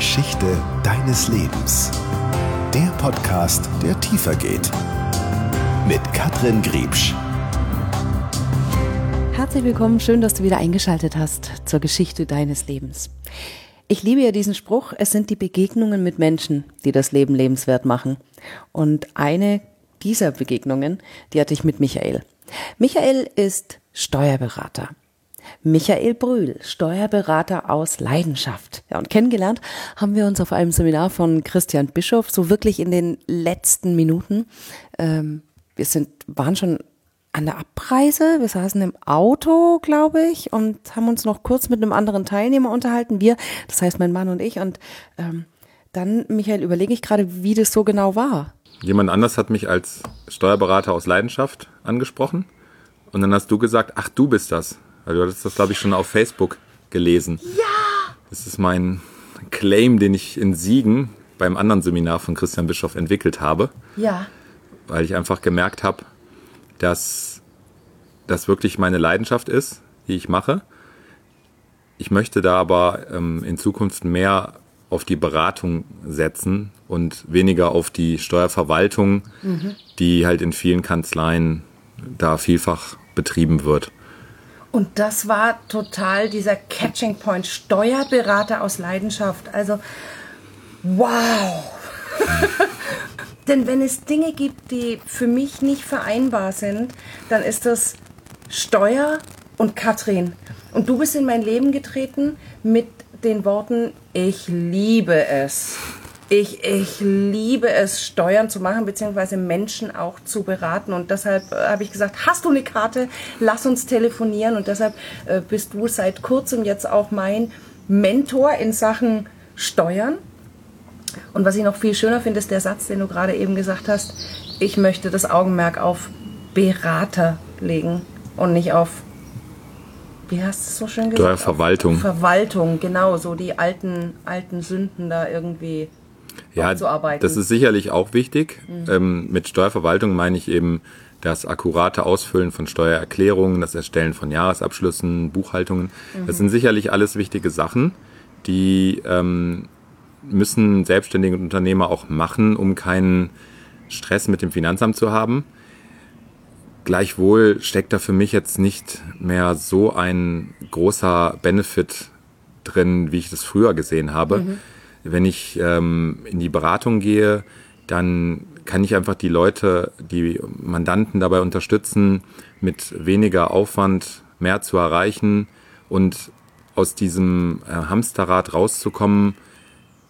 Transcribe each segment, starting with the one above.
Geschichte deines Lebens. Der Podcast, der tiefer geht. Mit Katrin Griebsch. Herzlich willkommen, schön, dass du wieder eingeschaltet hast zur Geschichte deines Lebens. Ich liebe ja diesen Spruch, es sind die Begegnungen mit Menschen, die das Leben lebenswert machen. Und eine dieser Begegnungen, die hatte ich mit Michael. Michael ist Steuerberater. Michael Brühl, Steuerberater aus Leidenschaft. Ja, und kennengelernt haben wir uns auf einem Seminar von Christian Bischof, so wirklich in den letzten Minuten. Ähm, wir sind, waren schon an der Abreise. Wir saßen im Auto, glaube ich, und haben uns noch kurz mit einem anderen Teilnehmer unterhalten. Wir, das heißt mein Mann und ich. Und ähm, dann, Michael, überlege ich gerade, wie das so genau war. Jemand anders hat mich als Steuerberater aus Leidenschaft angesprochen. Und dann hast du gesagt, ach, du bist das. Also du hattest das, glaube ich, schon auf Facebook gelesen. Ja! Das ist mein Claim, den ich in Siegen beim anderen Seminar von Christian Bischof entwickelt habe. Ja. Weil ich einfach gemerkt habe, dass das wirklich meine Leidenschaft ist, die ich mache. Ich möchte da aber ähm, in Zukunft mehr auf die Beratung setzen und weniger auf die Steuerverwaltung, mhm. die halt in vielen Kanzleien da vielfach betrieben wird. Und das war total dieser Catching Point, Steuerberater aus Leidenschaft. Also, wow! Denn wenn es Dinge gibt, die für mich nicht vereinbar sind, dann ist das Steuer und Katrin. Und du bist in mein Leben getreten mit den Worten, ich liebe es. Ich, ich liebe es, Steuern zu machen, beziehungsweise Menschen auch zu beraten. Und deshalb äh, habe ich gesagt, hast du eine Karte? Lass uns telefonieren. Und deshalb äh, bist du seit kurzem jetzt auch mein Mentor in Sachen Steuern. Und was ich noch viel schöner finde, ist der Satz, den du gerade eben gesagt hast. Ich möchte das Augenmerk auf Berater legen und nicht auf wie hast du es so schön gesagt? Verwaltung. Verwaltung, genau, so die alten, alten Sünden da irgendwie ja, das ist sicherlich auch wichtig. Mhm. Ähm, mit Steuerverwaltung meine ich eben das akkurate Ausfüllen von Steuererklärungen, das Erstellen von Jahresabschlüssen, Buchhaltungen. Mhm. Das sind sicherlich alles wichtige Sachen, die ähm, müssen selbstständige Unternehmer auch machen, um keinen Stress mit dem Finanzamt zu haben. Gleichwohl steckt da für mich jetzt nicht mehr so ein großer Benefit drin, wie ich das früher gesehen habe. Mhm wenn ich ähm, in die Beratung gehe, dann kann ich einfach die Leute, die Mandanten dabei unterstützen, mit weniger Aufwand mehr zu erreichen und aus diesem äh, Hamsterrad rauszukommen,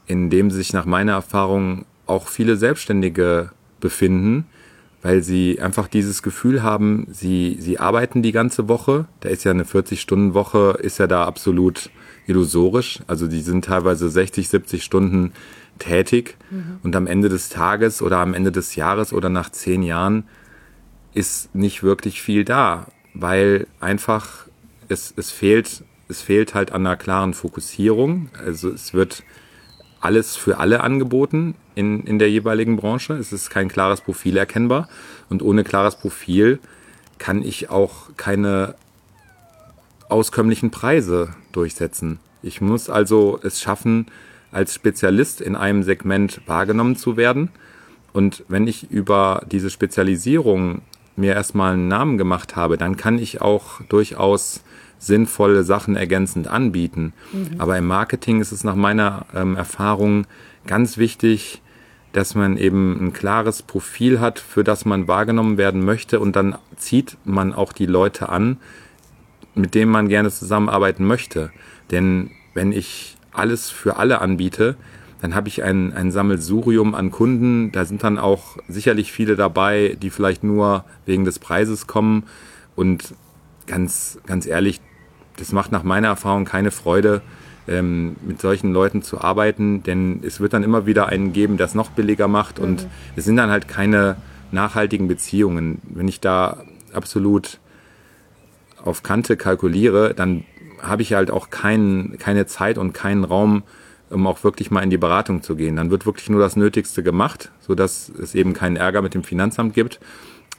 in dem sich nach meiner Erfahrung auch viele Selbstständige befinden, weil sie einfach dieses Gefühl haben, sie, sie arbeiten die ganze Woche. Da ist ja eine 40-Stunden-Woche, ist ja da absolut illusorisch. Also die sind teilweise 60, 70 Stunden tätig mhm. und am Ende des Tages oder am Ende des Jahres oder nach zehn Jahren ist nicht wirklich viel da, weil einfach es, es fehlt, es fehlt halt an einer klaren Fokussierung. Also es wird alles für alle angeboten in, in der jeweiligen Branche. Es ist kein klares Profil erkennbar und ohne klares Profil kann ich auch keine auskömmlichen Preise durchsetzen. Ich muss also es schaffen, als Spezialist in einem Segment wahrgenommen zu werden. Und wenn ich über diese Spezialisierung mir erstmal einen Namen gemacht habe, dann kann ich auch durchaus sinnvolle Sachen ergänzend anbieten. Mhm. Aber im Marketing ist es nach meiner ähm, Erfahrung ganz wichtig, dass man eben ein klares Profil hat, für das man wahrgenommen werden möchte und dann zieht man auch die Leute an, mit dem man gerne zusammenarbeiten möchte. Denn wenn ich alles für alle anbiete, dann habe ich ein, ein Sammelsurium an Kunden. Da sind dann auch sicherlich viele dabei, die vielleicht nur wegen des Preises kommen. Und ganz, ganz ehrlich, das macht nach meiner Erfahrung keine Freude, ähm, mit solchen Leuten zu arbeiten, denn es wird dann immer wieder einen geben, der es noch billiger macht. Mhm. Und es sind dann halt keine nachhaltigen Beziehungen. Wenn ich da absolut auf Kante kalkuliere, dann habe ich halt auch kein, keine Zeit und keinen Raum, um auch wirklich mal in die Beratung zu gehen. Dann wird wirklich nur das Nötigste gemacht, sodass es eben keinen Ärger mit dem Finanzamt gibt.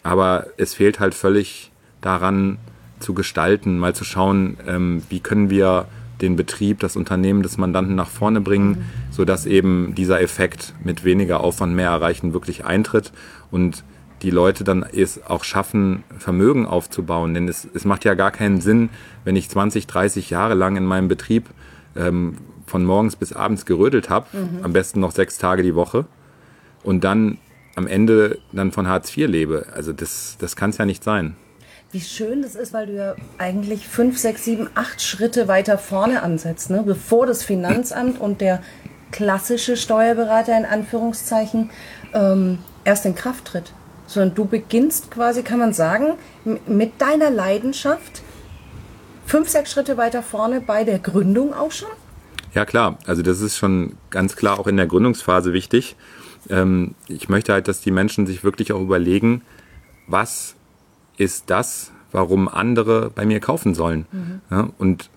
Aber es fehlt halt völlig daran zu gestalten, mal zu schauen, ähm, wie können wir den Betrieb, das Unternehmen des Mandanten nach vorne bringen, mhm. sodass eben dieser Effekt mit weniger Aufwand mehr erreichen wirklich eintritt und die Leute dann es auch schaffen, Vermögen aufzubauen. Denn es, es macht ja gar keinen Sinn, wenn ich 20, 30 Jahre lang in meinem Betrieb ähm, von morgens bis abends gerödelt habe, mhm. am besten noch sechs Tage die Woche und dann am Ende dann von Hartz IV lebe. Also das, das kann es ja nicht sein. Wie schön das ist, weil du ja eigentlich fünf, sechs, sieben, acht Schritte weiter vorne ansetzt, ne? bevor das Finanzamt und der klassische Steuerberater in Anführungszeichen ähm, erst in Kraft tritt. Sondern du beginnst quasi, kann man sagen, mit deiner Leidenschaft fünf, sechs Schritte weiter vorne bei der Gründung auch schon? Ja klar, also das ist schon ganz klar auch in der Gründungsphase wichtig. Ähm, ich möchte halt, dass die Menschen sich wirklich auch überlegen, was ist das, warum andere bei mir kaufen sollen. Mhm. Ja, und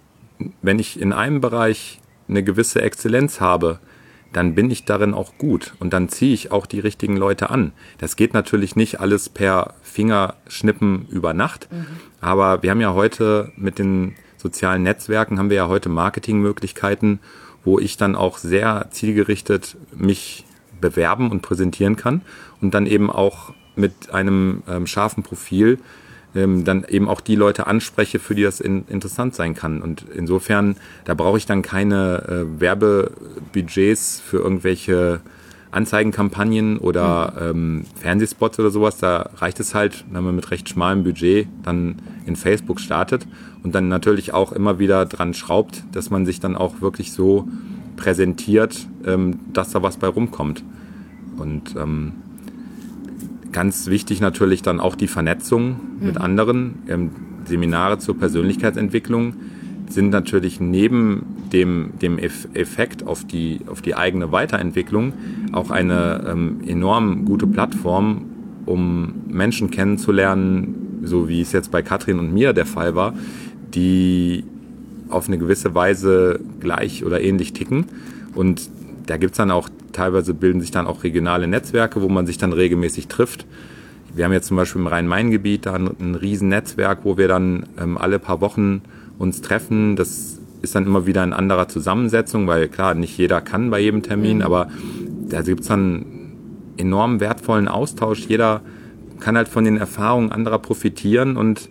wenn ich in einem Bereich eine gewisse Exzellenz habe, dann bin ich darin auch gut und dann ziehe ich auch die richtigen Leute an. Das geht natürlich nicht alles per Fingerschnippen über Nacht, mhm. aber wir haben ja heute mit den sozialen Netzwerken haben wir ja heute Marketingmöglichkeiten, wo ich dann auch sehr zielgerichtet mich bewerben und präsentieren kann und dann eben auch mit einem ähm, scharfen Profil ähm, dann eben auch die Leute anspreche, für die das in, interessant sein kann. Und insofern, da brauche ich dann keine äh, Werbebudgets für irgendwelche Anzeigenkampagnen oder ähm, Fernsehspots oder sowas. Da reicht es halt, wenn man mit recht schmalem Budget dann in Facebook startet und dann natürlich auch immer wieder dran schraubt, dass man sich dann auch wirklich so präsentiert, ähm, dass da was bei rumkommt. Und ähm, ganz wichtig natürlich dann auch die Vernetzung mhm. mit anderen. Ähm, Seminare zur Persönlichkeitsentwicklung sind natürlich neben dem, dem Effekt auf die, auf die eigene Weiterentwicklung auch eine ähm, enorm gute Plattform, um Menschen kennenzulernen, so wie es jetzt bei Katrin und mir der Fall war, die auf eine gewisse Weise gleich oder ähnlich ticken. Und da gibt's dann auch teilweise bilden sich dann auch regionale Netzwerke, wo man sich dann regelmäßig trifft. Wir haben jetzt zum Beispiel im Rhein-Main-Gebiet da ein, ein riesen Netzwerk, wo wir dann ähm, alle paar Wochen uns treffen. Das ist dann immer wieder in anderer Zusammensetzung, weil klar, nicht jeder kann bei jedem Termin, mhm. aber da gibt's dann enorm wertvollen Austausch. Jeder kann halt von den Erfahrungen anderer profitieren und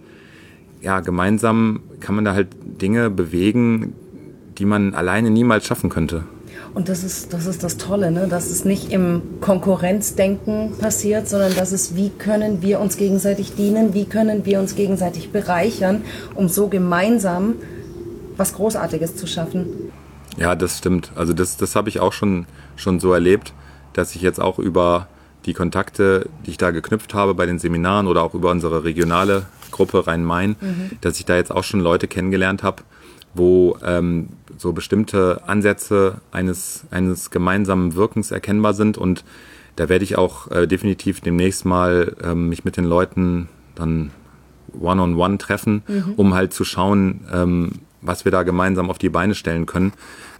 ja, gemeinsam kann man da halt Dinge bewegen, die man alleine niemals schaffen könnte. Und das ist, das ist das Tolle, ne? dass es nicht im Konkurrenzdenken passiert, sondern dass es, wie können wir uns gegenseitig dienen, wie können wir uns gegenseitig bereichern, um so gemeinsam was Großartiges zu schaffen. Ja, das stimmt. Also das, das habe ich auch schon, schon so erlebt, dass ich jetzt auch über die Kontakte, die ich da geknüpft habe bei den Seminaren oder auch über unsere regionale Gruppe Rhein-Main, mhm. dass ich da jetzt auch schon Leute kennengelernt habe, wo ähm, so bestimmte Ansätze eines, eines gemeinsamen Wirkens erkennbar sind. Und da werde ich auch äh, definitiv demnächst mal ähm, mich mit den Leuten dann one-on-one -on -one treffen, mhm. um halt zu schauen, ähm, was wir da gemeinsam auf die Beine stellen können.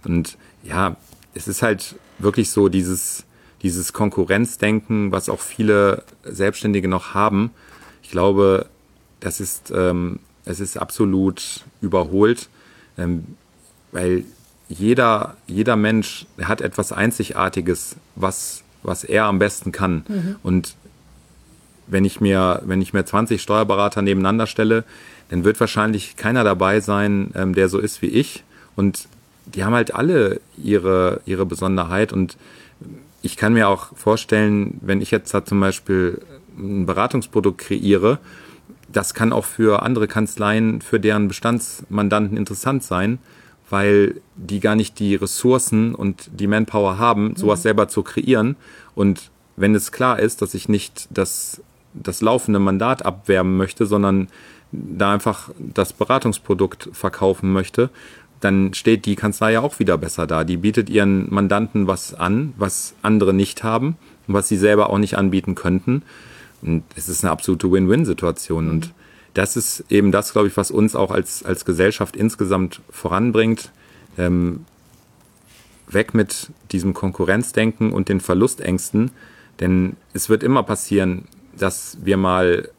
Und ja, es ist halt wirklich so dieses, dieses Konkurrenzdenken, was auch viele Selbstständige noch haben. Ich glaube, das ist, ähm, es ist absolut überholt. Ähm, weil jeder, jeder Mensch hat etwas Einzigartiges, was, was er am besten kann. Mhm. Und wenn ich mir, wenn ich mir 20 Steuerberater nebeneinander stelle, dann wird wahrscheinlich keiner dabei sein, ähm, der so ist wie ich. Und die haben halt alle ihre, ihre Besonderheit. Und ich kann mir auch vorstellen, wenn ich jetzt da zum Beispiel ein Beratungsprodukt kreiere das kann auch für andere Kanzleien, für deren Bestandsmandanten interessant sein, weil die gar nicht die Ressourcen und die Manpower haben, sowas mhm. selber zu kreieren. Und wenn es klar ist, dass ich nicht das, das laufende Mandat abwerben möchte, sondern da einfach das Beratungsprodukt verkaufen möchte, dann steht die Kanzlei ja auch wieder besser da. Die bietet ihren Mandanten was an, was andere nicht haben und was sie selber auch nicht anbieten könnten. Und es ist eine absolute Win-Win-Situation. Und das ist eben das, glaube ich, was uns auch als, als Gesellschaft insgesamt voranbringt. Ähm, weg mit diesem Konkurrenzdenken und den Verlustängsten. Denn es wird immer passieren, dass wir mal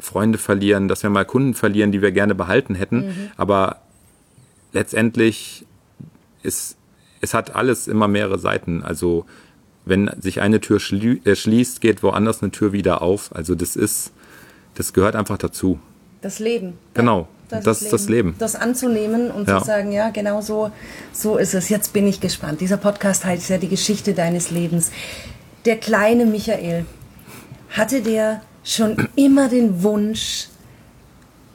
Freunde verlieren, dass wir mal Kunden verlieren, die wir gerne behalten hätten. Mhm. Aber letztendlich ist, es hat alles immer mehrere Seiten. Also wenn sich eine Tür schlie äh, schließt, geht woanders eine Tür wieder auf. Also das ist, das gehört einfach dazu. Das Leben. Genau. Das, das ist das Leben. Das anzunehmen und ja. zu sagen, ja, genau so, so ist es. Jetzt bin ich gespannt. Dieser Podcast heißt ja die Geschichte deines Lebens. Der kleine Michael, hatte der schon immer den Wunsch,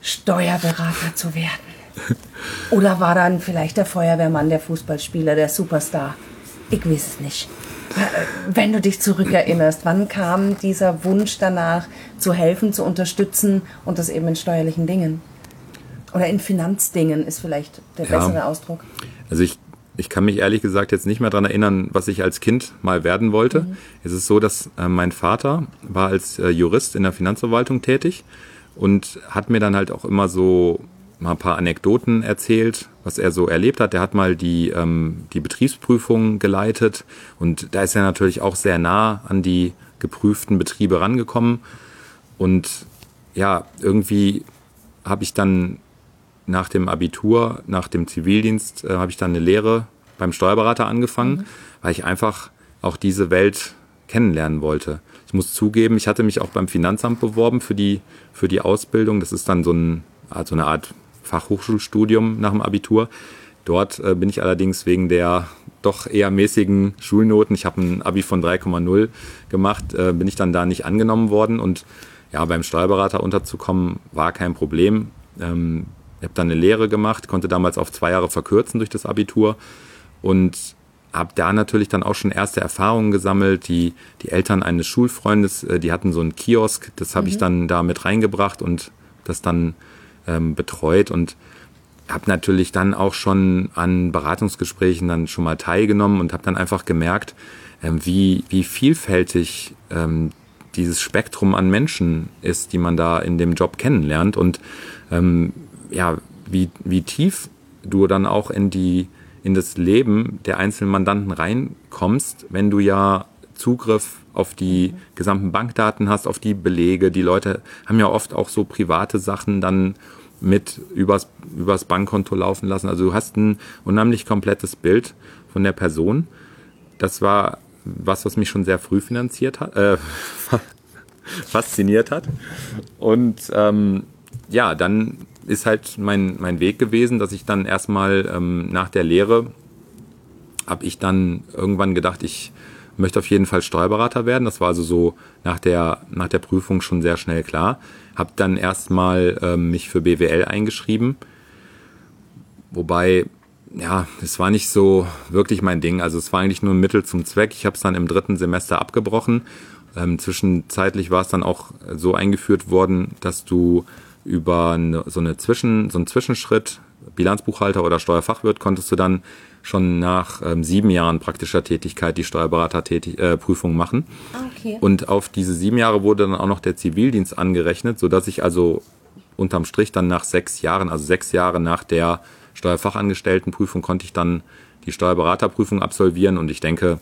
Steuerberater zu werden? Oder war dann vielleicht der Feuerwehrmann, der Fußballspieler, der Superstar? Ich weiß es nicht. Wenn du dich zurückerinnerst, wann kam dieser Wunsch danach, zu helfen, zu unterstützen und das eben in steuerlichen Dingen? Oder in Finanzdingen ist vielleicht der ja. bessere Ausdruck. Also ich, ich kann mich ehrlich gesagt jetzt nicht mehr daran erinnern, was ich als Kind mal werden wollte. Mhm. Es ist so, dass äh, mein Vater war als äh, Jurist in der Finanzverwaltung tätig und hat mir dann halt auch immer so mal ein paar Anekdoten erzählt, was er so erlebt hat. Der hat mal die, ähm, die Betriebsprüfung geleitet und da ist er natürlich auch sehr nah an die geprüften Betriebe rangekommen. Und ja, irgendwie habe ich dann nach dem Abitur, nach dem Zivildienst, äh, habe ich dann eine Lehre beim Steuerberater angefangen, mhm. weil ich einfach auch diese Welt kennenlernen wollte. Ich muss zugeben, ich hatte mich auch beim Finanzamt beworben für die, für die Ausbildung. Das ist dann so, ein, so eine Art Fachhochschulstudium nach dem Abitur. Dort äh, bin ich allerdings wegen der doch eher mäßigen Schulnoten, ich habe ein Abi von 3,0 gemacht, äh, bin ich dann da nicht angenommen worden. Und ja, beim Steuerberater unterzukommen war kein Problem. Ähm, ich habe dann eine Lehre gemacht, konnte damals auf zwei Jahre verkürzen durch das Abitur und habe da natürlich dann auch schon erste Erfahrungen gesammelt. Die, die Eltern eines Schulfreundes, äh, die hatten so einen Kiosk, das habe mhm. ich dann da mit reingebracht und das dann ähm, betreut und habe natürlich dann auch schon an Beratungsgesprächen dann schon mal teilgenommen und habe dann einfach gemerkt, ähm, wie, wie vielfältig ähm, dieses Spektrum an Menschen ist, die man da in dem Job kennenlernt und ähm, ja, wie, wie tief du dann auch in die in das Leben der einzelnen Mandanten reinkommst, wenn du ja Zugriff auf die gesamten Bankdaten hast, auf die Belege. Die Leute haben ja oft auch so private Sachen dann mit übers, übers Bankkonto laufen lassen. Also du hast ein unheimlich komplettes Bild von der Person. Das war was, was mich schon sehr früh finanziert hat, äh, fasziniert hat. Und ähm, ja, dann ist halt mein, mein Weg gewesen, dass ich dann erstmal ähm, nach der Lehre habe ich dann irgendwann gedacht, ich möchte auf jeden Fall Steuerberater werden. Das war also so nach der, nach der Prüfung schon sehr schnell klar. Habe dann erstmal ähm, mich für BWL eingeschrieben. Wobei, ja, es war nicht so wirklich mein Ding. Also es war eigentlich nur ein Mittel zum Zweck. Ich habe es dann im dritten Semester abgebrochen. Ähm, zwischenzeitlich war es dann auch so eingeführt worden, dass du über eine, so, eine Zwischen, so einen Zwischenschritt, Bilanzbuchhalter oder Steuerfachwirt, konntest du dann schon nach ähm, sieben Jahren praktischer Tätigkeit die Steuerberaterprüfung äh, machen. Ah, okay. Und auf diese sieben Jahre wurde dann auch noch der Zivildienst angerechnet, sodass ich also unterm Strich dann nach sechs Jahren, also sechs Jahre nach der Steuerfachangestelltenprüfung, konnte ich dann die Steuerberaterprüfung absolvieren. Und ich denke,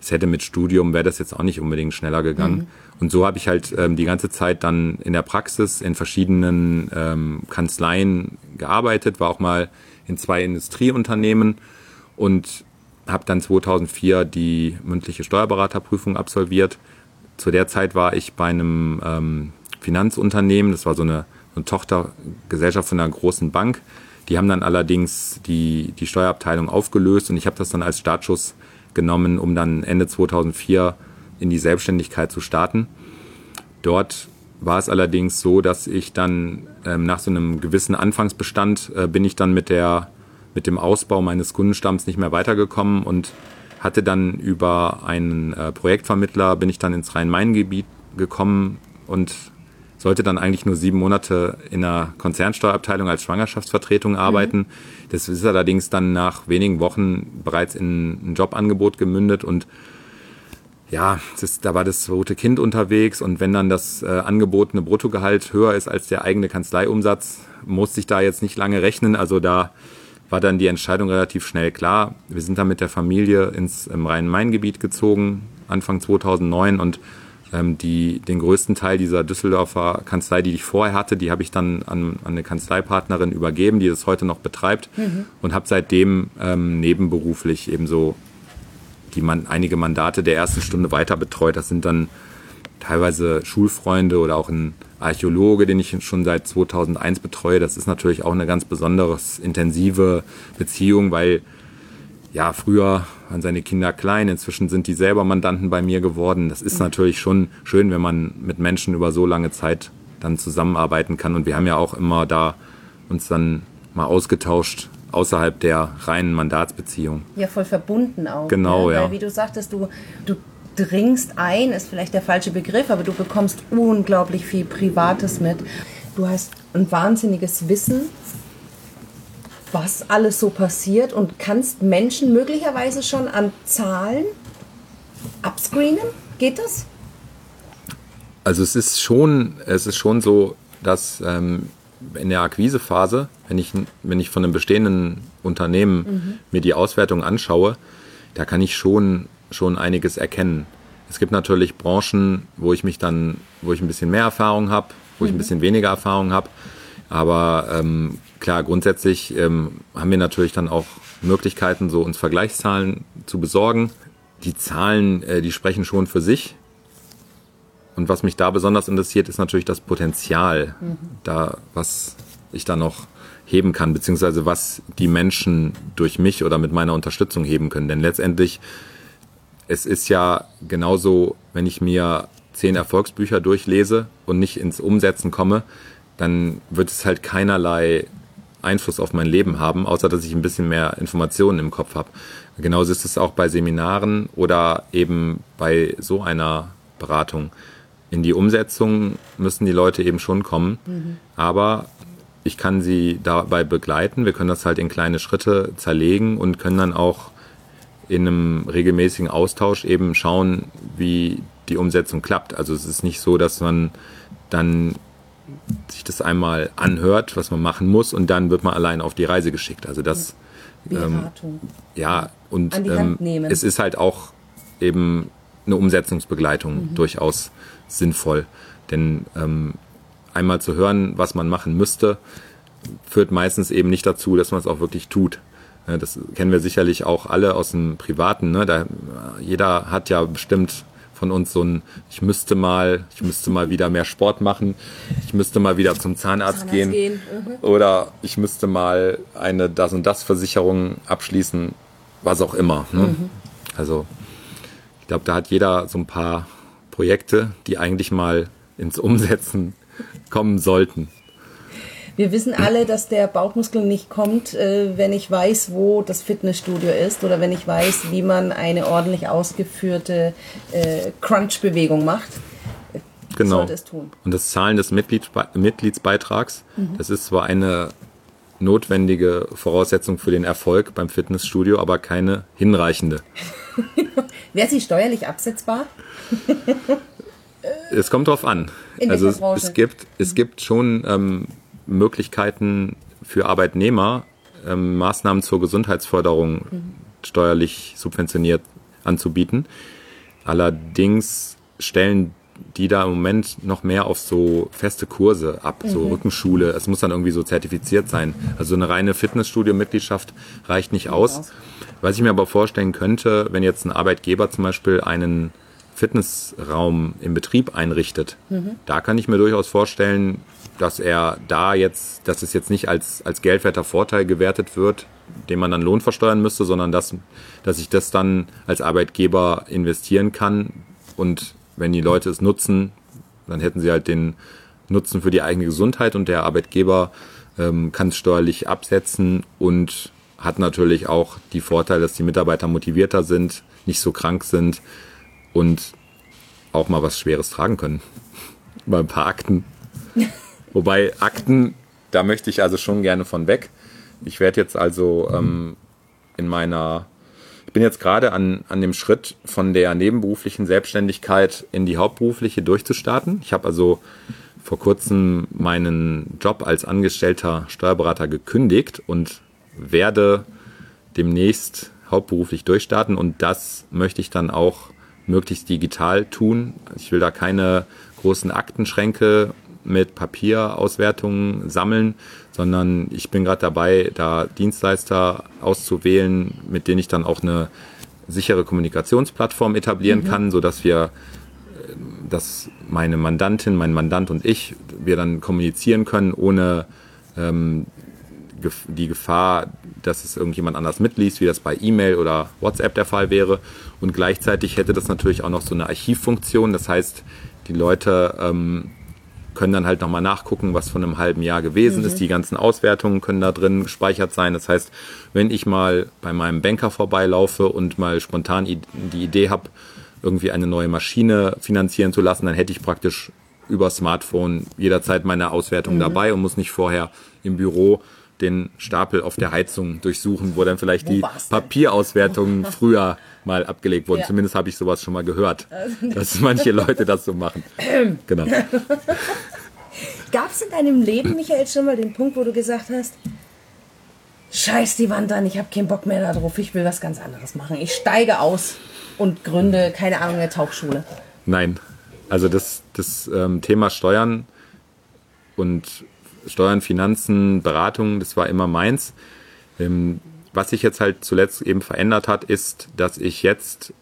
es hätte mit Studium, wäre das jetzt auch nicht unbedingt schneller gegangen. Mhm. Und so habe ich halt ähm, die ganze Zeit dann in der Praxis in verschiedenen ähm, Kanzleien gearbeitet, war auch mal in zwei Industrieunternehmen und habe dann 2004 die mündliche Steuerberaterprüfung absolviert. Zu der Zeit war ich bei einem ähm, Finanzunternehmen, das war so eine, eine Tochtergesellschaft von einer großen Bank. Die haben dann allerdings die, die Steuerabteilung aufgelöst und ich habe das dann als Startschuss genommen, um dann Ende 2004 in die Selbstständigkeit zu starten. Dort war es allerdings so, dass ich dann ähm, nach so einem gewissen Anfangsbestand äh, bin ich dann mit der mit dem Ausbau meines Kundenstamms nicht mehr weitergekommen und hatte dann über einen äh, Projektvermittler bin ich dann ins Rhein-Main-Gebiet gekommen und sollte dann eigentlich nur sieben Monate in einer Konzernsteuerabteilung als Schwangerschaftsvertretung arbeiten. Mhm. Das ist allerdings dann nach wenigen Wochen bereits in ein Jobangebot gemündet und ja, ist, da war das rote Kind unterwegs und wenn dann das äh, angebotene Bruttogehalt höher ist als der eigene Kanzleiumsatz, musste ich da jetzt nicht lange rechnen. Also da war dann die Entscheidung relativ schnell klar. Wir sind dann mit der Familie ins Rhein-Main-Gebiet gezogen, Anfang 2009 und Ähm, die, den größten Teil dieser Düsseldorfer Kanzlei, die ich vorher hatte, die habe ich dann an, an eine Kanzleipartnerin übergeben, die das heute noch betreibt mhm. und habe seitdem ähm, nebenberuflich eben so die man, einige Mandate der ersten Stunde weiter betreut. Das sind dann teilweise Schulfreunde oder auch ein Archäologe, den ich schon seit 2001 betreue. Das ist natürlich auch eine ganz besonders intensive Beziehung, weil ja, früher waren seine Kinder klein, inzwischen sind die selber Mandanten bei mir geworden. Das ist mhm. natürlich schon schön, wenn man mit Menschen über so lange Zeit dann zusammenarbeiten kann. Und wir haben ja auch immer da uns dann mal ausgetauscht außerhalb der reinen Mandatsbeziehung. Ja, voll verbunden auch. Genau, ne? ja. Weil wie du sagtest, du, du dringst ein, ist vielleicht der falsche Begriff, aber du bekommst unglaublich viel Privates mit. Du hast ein wahnsinniges Wissen was alles so passiert und kannst Menschen möglicherweise schon an Zahlen abscreenen? Geht das? Also es ist schon, es ist schon so, dass ähm, in der Akquisephase, wenn ich, wenn ich von einem bestehenden Unternehmen mhm. mir die Auswertung anschaue, da kann ich schon, schon einiges erkennen. Es gibt natürlich Branchen, wo ich mich dann, wo ich ein bisschen mehr Erfahrung habe, wo mhm. ich ein mhm. bisschen weniger Erfahrung habe. Aber ähm, klar, grundsätzlich ähm, haben wir natürlich dann auch Möglichkeiten, so uns Vergleichszahlen zu besorgen. Die Zahlen, äh, die sprechen schon für sich. Und was mich da besonders interessiert, ist natürlich das Potenzial, mhm. da was ich da noch heben kann, beziehungsweise was die Menschen durch mich oder mit meiner Unterstützung heben können. Denn letztendlich, es ist ja genauso, wenn ich mir zehn Erfolgsbücher durchlese und nicht ins Umsetzen komme, dann wird es halt keinerlei Einfluss auf mein Leben haben, außer dass ich ein bisschen mehr Informationen im Kopf habe. Genauso ist es auch bei Seminaren oder eben bei so einer Beratung. In die Umsetzung müssen die Leute eben schon kommen, mhm. aber ich kann sie dabei begleiten. Wir können das halt in kleine Schritte zerlegen und können dann auch in einem regelmäßigen Austausch eben schauen, wie die Umsetzung klappt. Also es ist nicht so, dass man dann sich das einmal anhört, was man machen muss, und dann wird man allein auf die Reise geschickt. Also das ähm, ja und ähm, es ist halt auch eben eine Umsetzungsbegleitung mhm. durchaus sinnvoll, denn ähm, einmal zu hören, was man machen müsste, führt meistens eben nicht dazu, dass man es auch wirklich tut. Das kennen wir sicherlich auch alle aus dem Privaten. Ne? Da, jeder hat ja bestimmt von uns so ein, ich müsste mal, ich müsste mal wieder mehr Sport machen, ich müsste mal wieder zum Zahnarzt, Zahnarzt gehen, gehen. Mhm. oder ich müsste mal eine das und das Versicherung abschließen, was auch immer. Ne? Mhm. Also ich glaube, da hat jeder so ein paar Projekte, die eigentlich mal ins Umsetzen kommen sollten. Wir wissen alle, dass der Bauchmuskel nicht kommt, äh, wenn ich weiß, wo das Fitnessstudio ist oder wenn ich weiß, wie man eine ordentlich ausgeführte äh, Crunch-Bewegung macht. Genau. Es. Und das Zahlen des Mitgliedsbe Mitgliedsbeitrags, mhm. das ist zwar eine notwendige Voraussetzung für den Erfolg beim Fitnessstudio, aber keine hinreichende. Wäre sie steuerlich absetzbar? es kommt drauf an. Also es gibt, es gibt schon ähm, Möglichkeiten für Arbeitnehmer, ähm, Maßnahmen zur Gesundheitsförderung mhm. steuerlich subventioniert anzubieten. Allerdings stellen die da im Moment noch mehr auf so feste Kurse ab, mhm. so Rückenschule. Es muss dann irgendwie so zertifiziert sein. Also eine reine Fitnessstudio-Mitgliedschaft reicht nicht aus. Was ich mir aber vorstellen könnte, wenn jetzt ein Arbeitgeber zum Beispiel einen Fitnessraum im Betrieb einrichtet, mhm. da kann ich mir durchaus vorstellen, dass er da jetzt, dass es jetzt nicht als, als geldwerter Vorteil gewertet wird, den man dann Lohn versteuern müsste, sondern dass, dass ich das dann als Arbeitgeber investieren kann und wenn die Leute es nutzen, dann hätten sie halt den Nutzen für die eigene Gesundheit und der Arbeitgeber ähm, kann es steuerlich absetzen und hat natürlich auch die Vorteile, dass die Mitarbeiter motivierter sind, nicht so krank sind und auch mal was Schweres tragen können. Mal ein paar Akten. Wobei Akten, da möchte ich also schon gerne von weg. Ich werde jetzt also ähm, in meiner, ich bin jetzt gerade an, an dem Schritt von der nebenberuflichen Selbstständigkeit in die hauptberufliche durchzustarten. Ich habe also vor kurzem meinen Job als angestellter Steuerberater gekündigt und werde demnächst hauptberuflich durchstarten und das möchte ich dann auch möglichst digital tun. Ich will da keine großen Aktenschränke mit Papierauswertungen sammeln, sondern ich bin gerade dabei, da Dienstleister auszuwählen, mit denen ich dann auch eine sichere Kommunikationsplattform etablieren mhm. kann, sodass wir, äh, dass meine Mandantin, mein Mandant und ich, wir dann kommunizieren können, ohne ähm, die Gefahr, dass es irgendjemand anders mitliest, wie das bei E-Mail oder WhatsApp der Fall wäre. Und gleichzeitig hätte das natürlich auch noch so eine Archivfunktion. Das heißt, die Leute ähm, können dann halt nochmal nachgucken, was von einem halben Jahr gewesen mhm. ist. Die ganzen Auswertungen können da drin gespeichert sein. Das heißt, wenn ich mal bei meinem Banker vorbeilaufe und mal spontan die Idee habe, irgendwie eine neue Maschine finanzieren zu lassen, dann hätte ich praktisch über Smartphone jederzeit meine Auswertung mhm. dabei und muss nicht vorher im Büro den Stapel auf der Heizung durchsuchen, wo dann vielleicht wo die Papierauswertungen früher mal abgelegt wurden. Ja. Zumindest habe ich sowas schon mal gehört, dass manche Leute das so machen. genau. Gab es in deinem Leben, Michael, schon mal den Punkt, wo du gesagt hast, scheiß die Wand an, ich habe keinen Bock mehr darauf, ich will was ganz anderes machen. Ich steige aus und gründe, keine Ahnung, eine Tauchschule. Nein. Also das, das ähm, Thema Steuern und Steuern, Finanzen, Beratung, das war immer meins. Ähm, was sich jetzt halt zuletzt eben verändert hat, ist, dass ich jetzt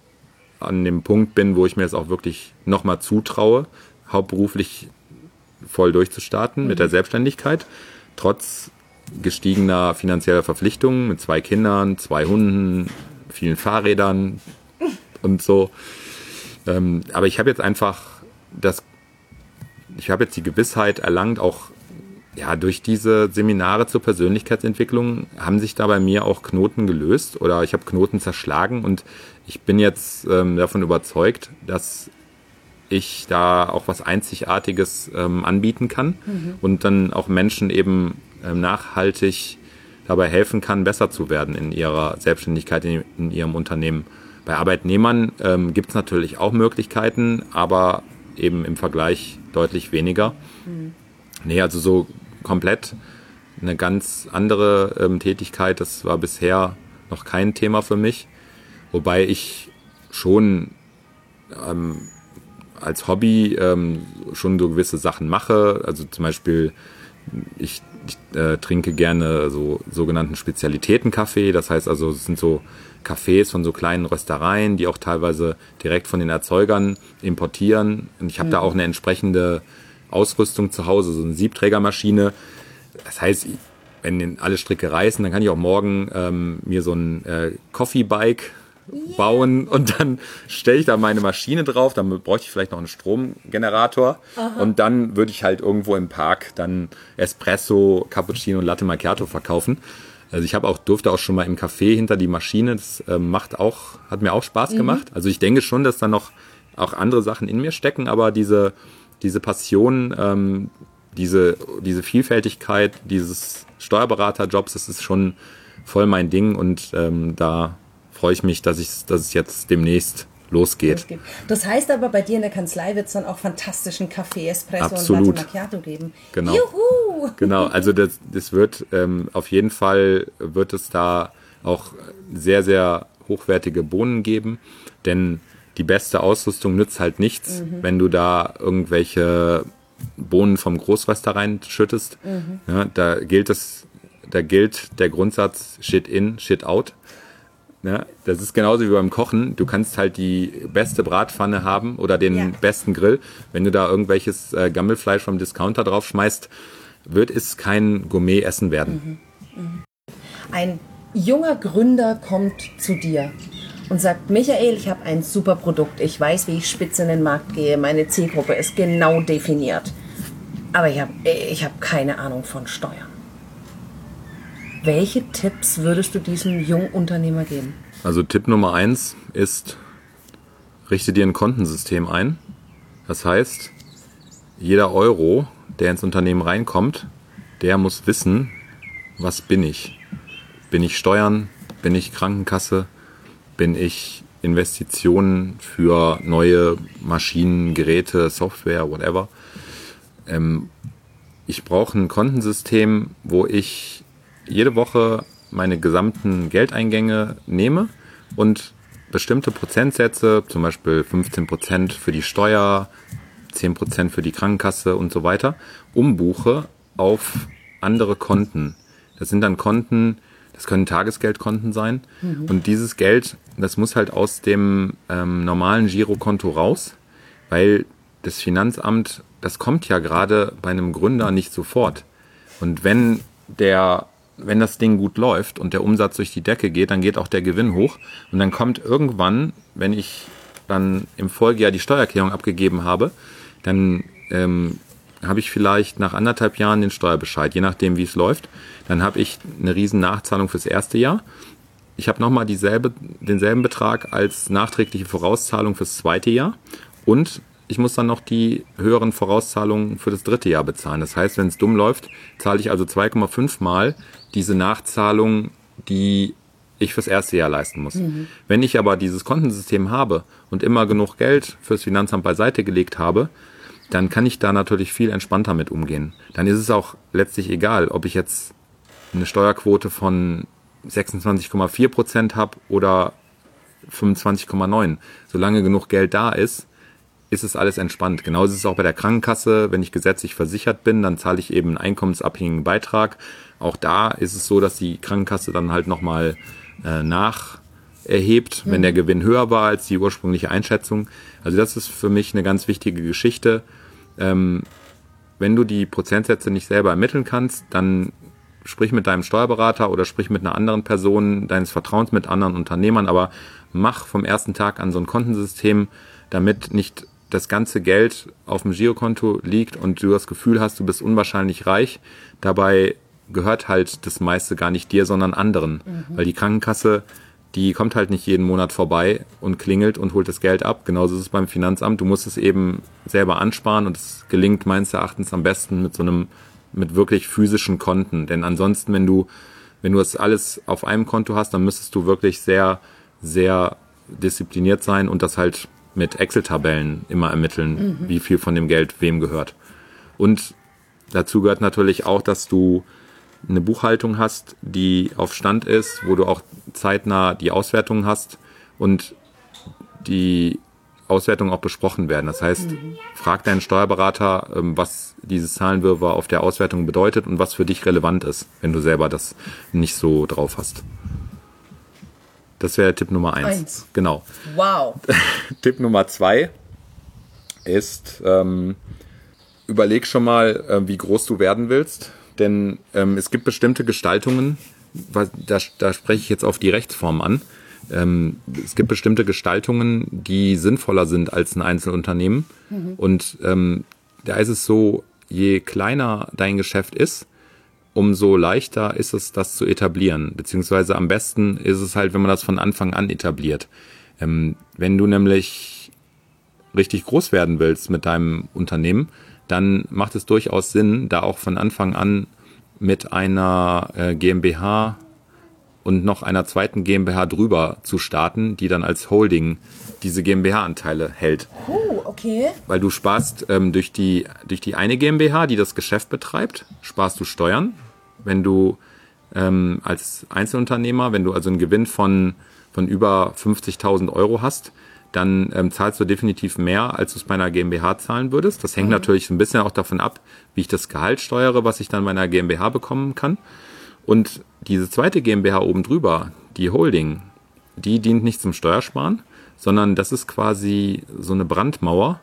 an dem Punkt bin, wo ich mir es auch wirklich nochmal zutraue, hauptberuflich voll durchzustarten mhm. mit der mhm. Selbstständigkeit, trotz gestiegener finanzieller Verpflichtungen mit zwei Kindern, zwei Hunden, vielen Fahrrädern und so. Ähm, aber ich habe jetzt einfach das, ich habe jetzt die Gewissheit erlangt, auch ja, durch diese Seminare zur Persönlichkeitsentwicklung haben sich da bei mir auch Knoten gelöst oder ich habe Knoten zerschlagen und ich bin jetzt ähm, davon überzeugt, dass ich da auch was Einzigartiges ähm, anbieten kann mhm. und dann auch Menschen eben ähm, nachhaltig dabei helfen kann, besser zu werden in ihrer Selbstständigkeit, in, in ihrem Unternehmen. Bei Arbeitnehmern ähm, gibt es natürlich auch Möglichkeiten, aber eben im Vergleich deutlich weniger. Mhm. Nee, also so komplett eine ganz andere ähm, Tätigkeit. Das war bisher noch kein Thema für mich. Wobei ich schon ähm, als Hobby ähm, schon so gewisse Sachen mache. Also zum Beispiel, ich, ich äh, trinke gerne so sogenannten Spezialitätenkaffee. Das heißt also, es sind so Cafés von so kleinen Röstereien, die auch teilweise direkt von den Erzeugern importieren. Und ich habe mhm. da auch eine entsprechende Ausrüstung zu Hause, so eine Siebträgermaschine. Das heißt, wenn alle Stricke reißen, dann kann ich auch morgen ähm, mir so ein äh, Coffee Bike yeah. bauen und dann stelle ich da meine Maschine drauf, dann bräuchte ich vielleicht noch einen Stromgenerator Aha. und dann würde ich halt irgendwo im Park dann Espresso, Cappuccino und Latte Macchiato verkaufen. Also ich habe auch durfte auch schon mal im Café hinter die Maschine. Das äh, macht auch hat mir auch Spaß mhm. gemacht. Also ich denke schon, dass da noch auch andere Sachen in mir stecken, aber diese diese Passion, ähm, diese, diese Vielfältigkeit dieses Steuerberaterjobs, das ist schon voll mein Ding und ähm, da freue ich mich, dass, ich, dass es jetzt demnächst losgeht. Das heißt aber, bei dir in der Kanzlei wird es dann auch fantastischen Kaffee, Espresso Absolut. und Latte Macchiato geben. Genau. Juhu! Genau, also das, das wird ähm, auf jeden Fall wird es da auch sehr, sehr hochwertige Bohnen geben, denn die beste Ausrüstung nützt halt nichts, mhm. wenn du da irgendwelche Bohnen vom Großröster reinschüttest. Mhm. Ja, da gilt das, da gilt der Grundsatz Shit in, Shit out. Ja, das ist genauso wie beim Kochen. Du kannst halt die beste Bratpfanne haben oder den ja. besten Grill. Wenn du da irgendwelches äh, Gammelfleisch vom Discounter drauf schmeißt, wird es kein Gourmet-Essen werden. Mhm. Mhm. Ein junger Gründer kommt zu dir und sagt, Michael, ich habe ein super Produkt, ich weiß, wie ich spitz in den Markt gehe, meine Zielgruppe ist genau definiert, aber ich habe ich hab keine Ahnung von Steuern. Welche Tipps würdest du diesem jungen Unternehmer geben? Also Tipp Nummer eins ist, richte dir ein Kontensystem ein. Das heißt, jeder Euro, der ins Unternehmen reinkommt, der muss wissen, was bin ich? Bin ich Steuern? Bin ich Krankenkasse? Bin ich Investitionen für neue Maschinen, Geräte, Software, whatever. Ähm, ich brauche ein Kontensystem, wo ich jede Woche meine gesamten Geldeingänge nehme und bestimmte Prozentsätze, zum Beispiel 15 Prozent für die Steuer, 10 Prozent für die Krankenkasse und so weiter, umbuche auf andere Konten. Das sind dann Konten, das können Tagesgeldkonten sein. Mhm. Und dieses Geld, das muss halt aus dem ähm, normalen Girokonto raus, weil das Finanzamt, das kommt ja gerade bei einem Gründer nicht sofort. Und wenn der, wenn das Ding gut läuft und der Umsatz durch die Decke geht, dann geht auch der Gewinn hoch. Und dann kommt irgendwann, wenn ich dann im Folgejahr die Steuererklärung abgegeben habe, dann ähm, habe ich vielleicht nach anderthalb Jahren den Steuerbescheid, je nachdem, wie es läuft. Dann habe ich eine riesen Nachzahlung fürs erste Jahr. Ich habe nochmal dieselbe, denselben Betrag als nachträgliche Vorauszahlung fürs zweite Jahr. Und ich muss dann noch die höheren Vorauszahlungen für das dritte Jahr bezahlen. Das heißt, wenn es dumm läuft, zahle ich also 2,5 Mal diese Nachzahlung, die ich fürs erste Jahr leisten muss. Mhm. Wenn ich aber dieses Kontensystem habe und immer genug Geld fürs Finanzamt beiseite gelegt habe, dann kann ich da natürlich viel entspannter mit umgehen. Dann ist es auch letztlich egal, ob ich jetzt eine Steuerquote von 26,4 Prozent habe oder 25,9. Solange genug Geld da ist, ist es alles entspannt. Genauso ist es auch bei der Krankenkasse. Wenn ich gesetzlich versichert bin, dann zahle ich eben einen einkommensabhängigen Beitrag. Auch da ist es so, dass die Krankenkasse dann halt nochmal äh, nach erhebt, wenn der Gewinn höher war als die ursprüngliche Einschätzung. Also das ist für mich eine ganz wichtige Geschichte. Ähm, wenn du die Prozentsätze nicht selber ermitteln kannst, dann sprich mit deinem Steuerberater oder sprich mit einer anderen Person deines Vertrauens, mit anderen Unternehmern, aber mach vom ersten Tag an so ein Kontensystem, damit nicht das ganze Geld auf dem Girokonto liegt und du das Gefühl hast, du bist unwahrscheinlich reich. Dabei gehört halt das meiste gar nicht dir, sondern anderen. Mhm. Weil die Krankenkasse die kommt halt nicht jeden Monat vorbei und klingelt und holt das Geld ab. Genauso ist es beim Finanzamt. Du musst es eben selber ansparen und es gelingt meines Erachtens am besten mit so einem, mit wirklich physischen Konten. Denn ansonsten, wenn du, wenn du das alles auf einem Konto hast, dann müsstest du wirklich sehr, sehr diszipliniert sein und das halt mit Excel-Tabellen immer ermitteln, mhm. wie viel von dem Geld wem gehört. Und dazu gehört natürlich auch, dass du eine Buchhaltung hast, die auf Stand ist, wo du auch zeitnah die Auswertungen hast und die Auswertungen auch besprochen werden. Das heißt, mhm. frag deinen Steuerberater, ähm, was dieses Zahlenwirrwarr auf der Auswertung bedeutet und was für dich relevant ist, wenn du selber das nicht so drauf hast. Das wäre Tipp Nummer eins. eins. Genau. Wow. Tipp Nummer zwei ist, ähm, überleg schon mal, äh, wie groß du werden willst. Denn ähm, es gibt bestimmte Gestaltungen, was, da, da spreche ich jetzt auf die Rechtsform an. Ähm, es gibt bestimmte Gestaltungen, die sinnvoller sind als ein Einzelunternehmen. Mhm. Und ähm, da ist es so, je kleiner dein Geschäft ist, umso leichter ist es, das zu etablieren. Beziehungsweise am besten ist es halt, wenn man das von Anfang an etabliert. Ähm, wenn du nämlich richtig groß werden willst mit deinem Unternehmen, dann macht es durchaus Sinn, da auch von Anfang an mit einer äh, GmbH und noch einer zweiten GmbH drüber zu starten, die dann als Holding diese GmbH-Anteile hält. Oh, okay. Weil du sparst ähm, durch, die, durch die eine GmbH, die das Geschäft betreibt, sparst du Steuern. Wenn du ähm, als Einzelunternehmer, wenn du also einen Gewinn von, von über 50.000 Euro hast, dann ähm, zahlst du definitiv mehr, als du es bei einer GmbH zahlen würdest. Das hängt mhm. natürlich ein bisschen auch davon ab, wie ich das Gehalt steuere, was ich dann bei einer GmbH bekommen kann. Und diese zweite GmbH oben drüber, die Holding, die dient nicht zum Steuersparen, sondern das ist quasi so eine Brandmauer,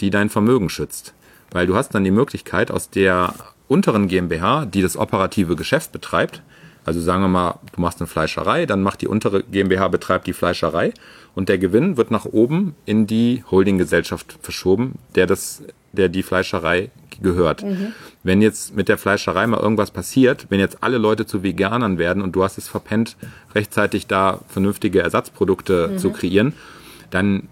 die dein Vermögen schützt. Weil du hast dann die Möglichkeit, aus der unteren GmbH, die das operative Geschäft betreibt, also sagen wir mal, du machst eine Fleischerei, dann macht die untere GmbH betreibt die Fleischerei und der Gewinn wird nach oben in die Holdinggesellschaft verschoben, der das, der die Fleischerei gehört. Mhm. Wenn jetzt mit der Fleischerei mal irgendwas passiert, wenn jetzt alle Leute zu Veganern werden und du hast es verpennt, rechtzeitig da vernünftige Ersatzprodukte mhm. zu kreieren, dann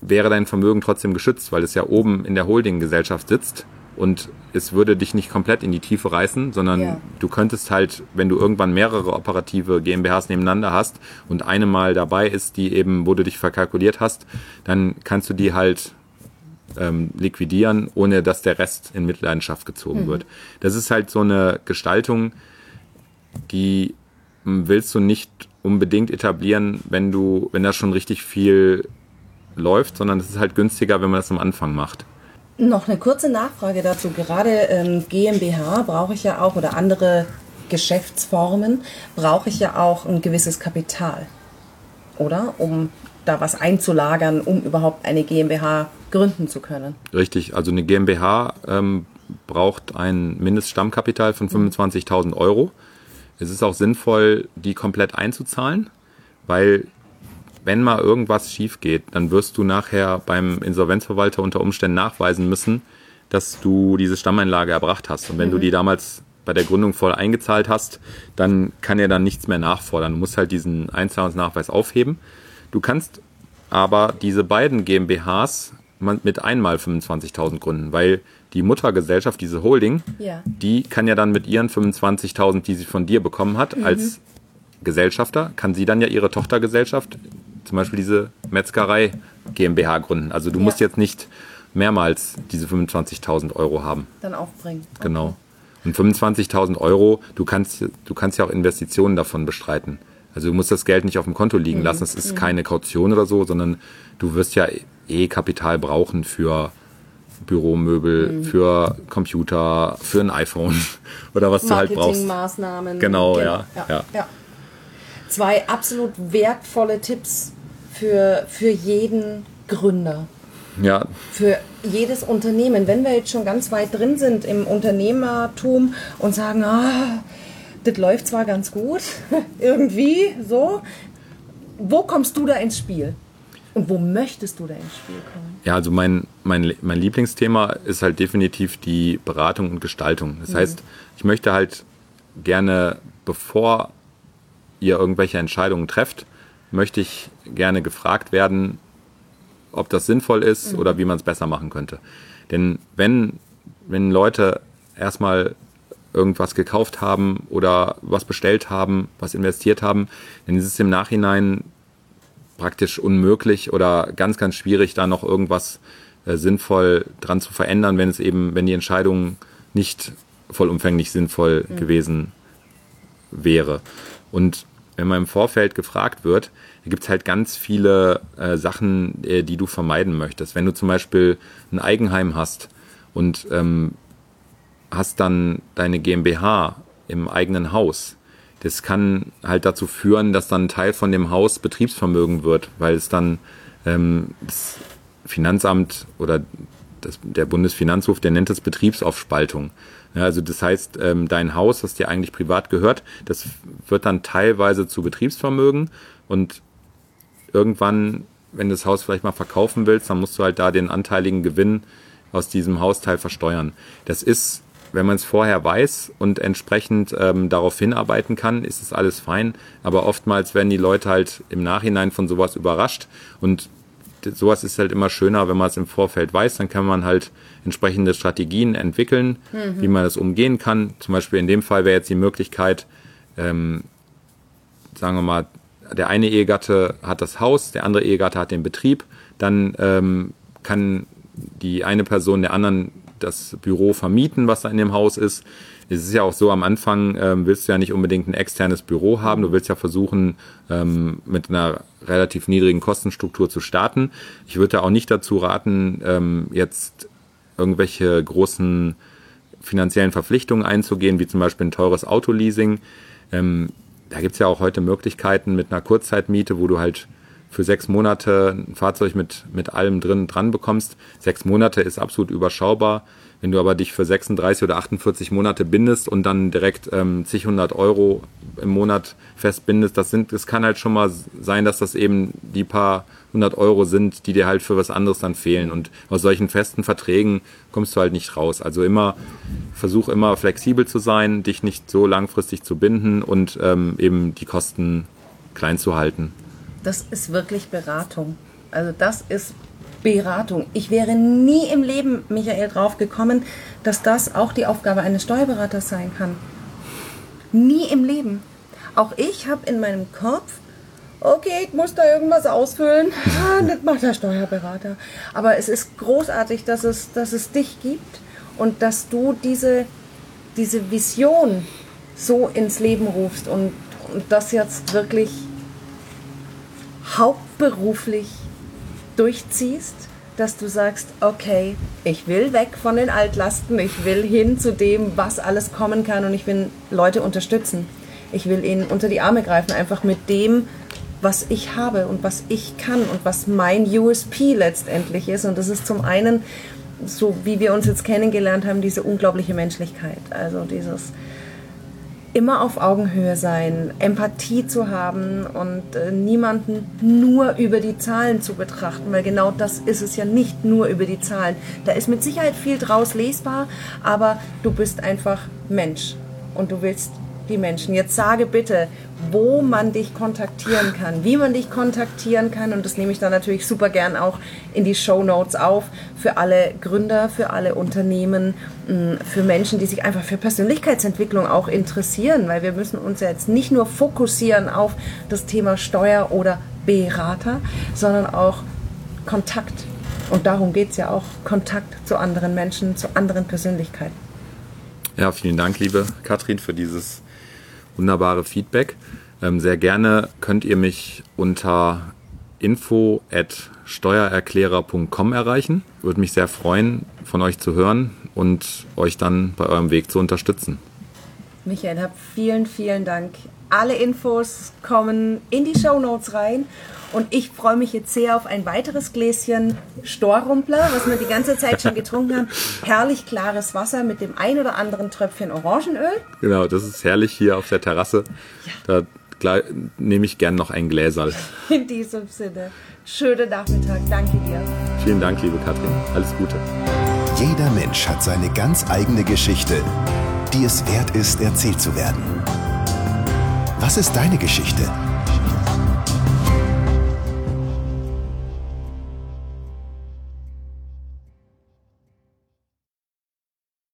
wäre dein Vermögen trotzdem geschützt, weil es ja oben in der Holdinggesellschaft sitzt und es würde dich nicht komplett in die Tiefe reißen, sondern ja. du könntest halt, wenn du irgendwann mehrere operative GmbHs nebeneinander hast und eine mal dabei ist, die eben, wo du dich verkalkuliert hast, dann kannst du die halt ähm, liquidieren, ohne dass der Rest in Mitleidenschaft gezogen mhm. wird. Das ist halt so eine Gestaltung, die hm, willst du nicht unbedingt etablieren, wenn du, wenn da schon richtig viel läuft, sondern es ist halt günstiger, wenn man das am Anfang macht. Noch eine kurze Nachfrage dazu. Gerade ähm, GmbH brauche ich ja auch oder andere Geschäftsformen brauche ich ja auch ein gewisses Kapital, oder? Um da was einzulagern, um überhaupt eine GmbH gründen zu können. Richtig, also eine GmbH ähm, braucht ein Mindeststammkapital von 25.000 Euro. Es ist auch sinnvoll, die komplett einzuzahlen, weil wenn mal irgendwas schief geht, dann wirst du nachher beim Insolvenzverwalter unter Umständen nachweisen müssen, dass du diese Stammeinlage erbracht hast. Und wenn mhm. du die damals bei der Gründung voll eingezahlt hast, dann kann er dann nichts mehr nachfordern. Du musst halt diesen Einzahlungsnachweis aufheben. Du kannst aber diese beiden GmbHs mit einmal 25.000 gründen, weil die Muttergesellschaft, diese Holding, ja. die kann ja dann mit ihren 25.000, die sie von dir bekommen hat, mhm. als Gesellschafter, kann sie dann ja ihre Tochtergesellschaft, zum Beispiel diese Metzgerei GmbH gründen. Also du ja. musst jetzt nicht mehrmals diese 25.000 Euro haben. Dann aufbringen. Okay. Genau. Und 25.000 Euro, du kannst, du kannst ja auch Investitionen davon bestreiten. Also du musst das Geld nicht auf dem Konto liegen mhm. lassen. Es ist mhm. keine Kaution oder so, sondern du wirst ja eh Kapital brauchen für Büromöbel, mhm. für Computer, für ein iPhone oder was du halt brauchst. Maßnahmen. Genau, genau. Ja, ja. ja. Zwei absolut wertvolle Tipps für, für jeden Gründer. Ja. Für jedes Unternehmen. Wenn wir jetzt schon ganz weit drin sind im Unternehmertum und sagen, ah, das läuft zwar ganz gut, irgendwie so, wo kommst du da ins Spiel? Und wo möchtest du da ins Spiel kommen? Ja, also mein, mein, mein Lieblingsthema ist halt definitiv die Beratung und Gestaltung. Das mhm. heißt, ich möchte halt gerne, bevor ihr irgendwelche Entscheidungen trefft, möchte ich gerne gefragt werden, ob das sinnvoll ist mhm. oder wie man es besser machen könnte. Denn wenn, wenn Leute erstmal irgendwas gekauft haben oder was bestellt haben, was investiert haben, dann ist es im Nachhinein praktisch unmöglich oder ganz, ganz schwierig, da noch irgendwas äh, sinnvoll dran zu verändern, wenn es eben, wenn die Entscheidung nicht vollumfänglich sinnvoll mhm. gewesen wäre. Und wenn man im Vorfeld gefragt wird, gibt es halt ganz viele äh, Sachen, äh, die du vermeiden möchtest. Wenn du zum Beispiel ein Eigenheim hast und ähm, hast dann deine GmbH im eigenen Haus, das kann halt dazu führen, dass dann ein Teil von dem Haus Betriebsvermögen wird, weil es dann ähm, das Finanzamt oder das, der Bundesfinanzhof, der nennt das Betriebsaufspaltung. Ja, also das heißt, ähm, dein Haus, das dir eigentlich privat gehört, das wird dann teilweise zu Betriebsvermögen und irgendwann, wenn du das Haus vielleicht mal verkaufen willst, dann musst du halt da den anteiligen Gewinn aus diesem Hausteil versteuern. Das ist, wenn man es vorher weiß und entsprechend ähm, darauf hinarbeiten kann, ist es alles fein. Aber oftmals werden die Leute halt im Nachhinein von sowas überrascht und sowas ist halt immer schöner, wenn man es im Vorfeld weiß, dann kann man halt entsprechende Strategien entwickeln, mhm. wie man das umgehen kann. Zum Beispiel in dem Fall wäre jetzt die Möglichkeit, ähm, sagen wir mal, der eine Ehegatte hat das Haus, der andere Ehegatte hat den Betrieb, dann ähm, kann die eine Person der anderen das Büro vermieten, was da in dem Haus ist. Es ist ja auch so, am Anfang ähm, willst du ja nicht unbedingt ein externes Büro haben. Du willst ja versuchen, ähm, mit einer relativ niedrigen Kostenstruktur zu starten. Ich würde auch nicht dazu raten, ähm, jetzt irgendwelche großen finanziellen Verpflichtungen einzugehen, wie zum Beispiel ein teures Autoleasing. Ähm, da gibt's ja auch heute Möglichkeiten mit einer Kurzzeitmiete, wo du halt für sechs Monate ein Fahrzeug mit, mit allem drin dran bekommst. Sechs Monate ist absolut überschaubar. Wenn du aber dich für 36 oder 48 Monate bindest und dann direkt ähm, zig hundert Euro im Monat festbindest, das sind, das kann halt schon mal sein, dass das eben die paar hundert Euro sind, die dir halt für was anderes dann fehlen. Und aus solchen festen Verträgen kommst du halt nicht raus. Also immer, versuch immer flexibel zu sein, dich nicht so langfristig zu binden und ähm, eben die Kosten klein zu halten. Das ist wirklich Beratung. Also das ist Beratung. Ich wäre nie im Leben, Michael, drauf gekommen, dass das auch die Aufgabe eines Steuerberaters sein kann. Nie im Leben. Auch ich habe in meinem Kopf, okay, ich muss da irgendwas ausfüllen. Ah, das macht der Steuerberater. Aber es ist großartig, dass es, dass es dich gibt und dass du diese, diese Vision so ins Leben rufst und, und das jetzt wirklich hauptberuflich durchziehst, dass du sagst, okay, ich will weg von den Altlasten, ich will hin zu dem, was alles kommen kann und ich will Leute unterstützen. Ich will ihnen unter die Arme greifen, einfach mit dem, was ich habe und was ich kann und was mein USP letztendlich ist. Und das ist zum einen, so wie wir uns jetzt kennengelernt haben, diese unglaubliche Menschlichkeit. Also dieses immer auf Augenhöhe sein, Empathie zu haben und äh, niemanden nur über die Zahlen zu betrachten, weil genau das ist es ja nicht nur über die Zahlen. Da ist mit Sicherheit viel draus lesbar, aber du bist einfach Mensch und du willst die Menschen. Jetzt sage bitte, wo man dich kontaktieren kann, wie man dich kontaktieren kann und das nehme ich dann natürlich super gern auch in die Show Notes auf für alle Gründer, für alle Unternehmen, mm, für Menschen, die sich einfach für Persönlichkeitsentwicklung auch interessieren, weil wir müssen uns ja jetzt nicht nur fokussieren auf das Thema Steuer oder Berater, sondern auch Kontakt. Und darum geht es ja auch, Kontakt zu anderen Menschen, zu anderen Persönlichkeiten. Ja, vielen Dank, liebe Katrin, für dieses wunderbare Feedback. Ähm, sehr gerne könnt ihr mich unter info at steuererklärer.com erreichen. Würde mich sehr freuen, von euch zu hören und euch dann bei eurem Weg zu unterstützen. Michael, hab vielen, vielen Dank. Alle Infos kommen in die Show Notes rein und ich freue mich jetzt sehr auf ein weiteres Gläschen Storrumpler, was wir die ganze Zeit schon getrunken haben. Herrlich klares Wasser mit dem ein oder anderen Tröpfchen Orangenöl. Genau, das ist herrlich hier auf der Terrasse. Ja. Da nehme ich gern noch ein Gläserl. In diesem Sinne, schönen Nachmittag. Danke dir. Vielen Dank, liebe Katrin. Alles Gute. Jeder Mensch hat seine ganz eigene Geschichte, die es wert ist, erzählt zu werden. Was ist deine Geschichte?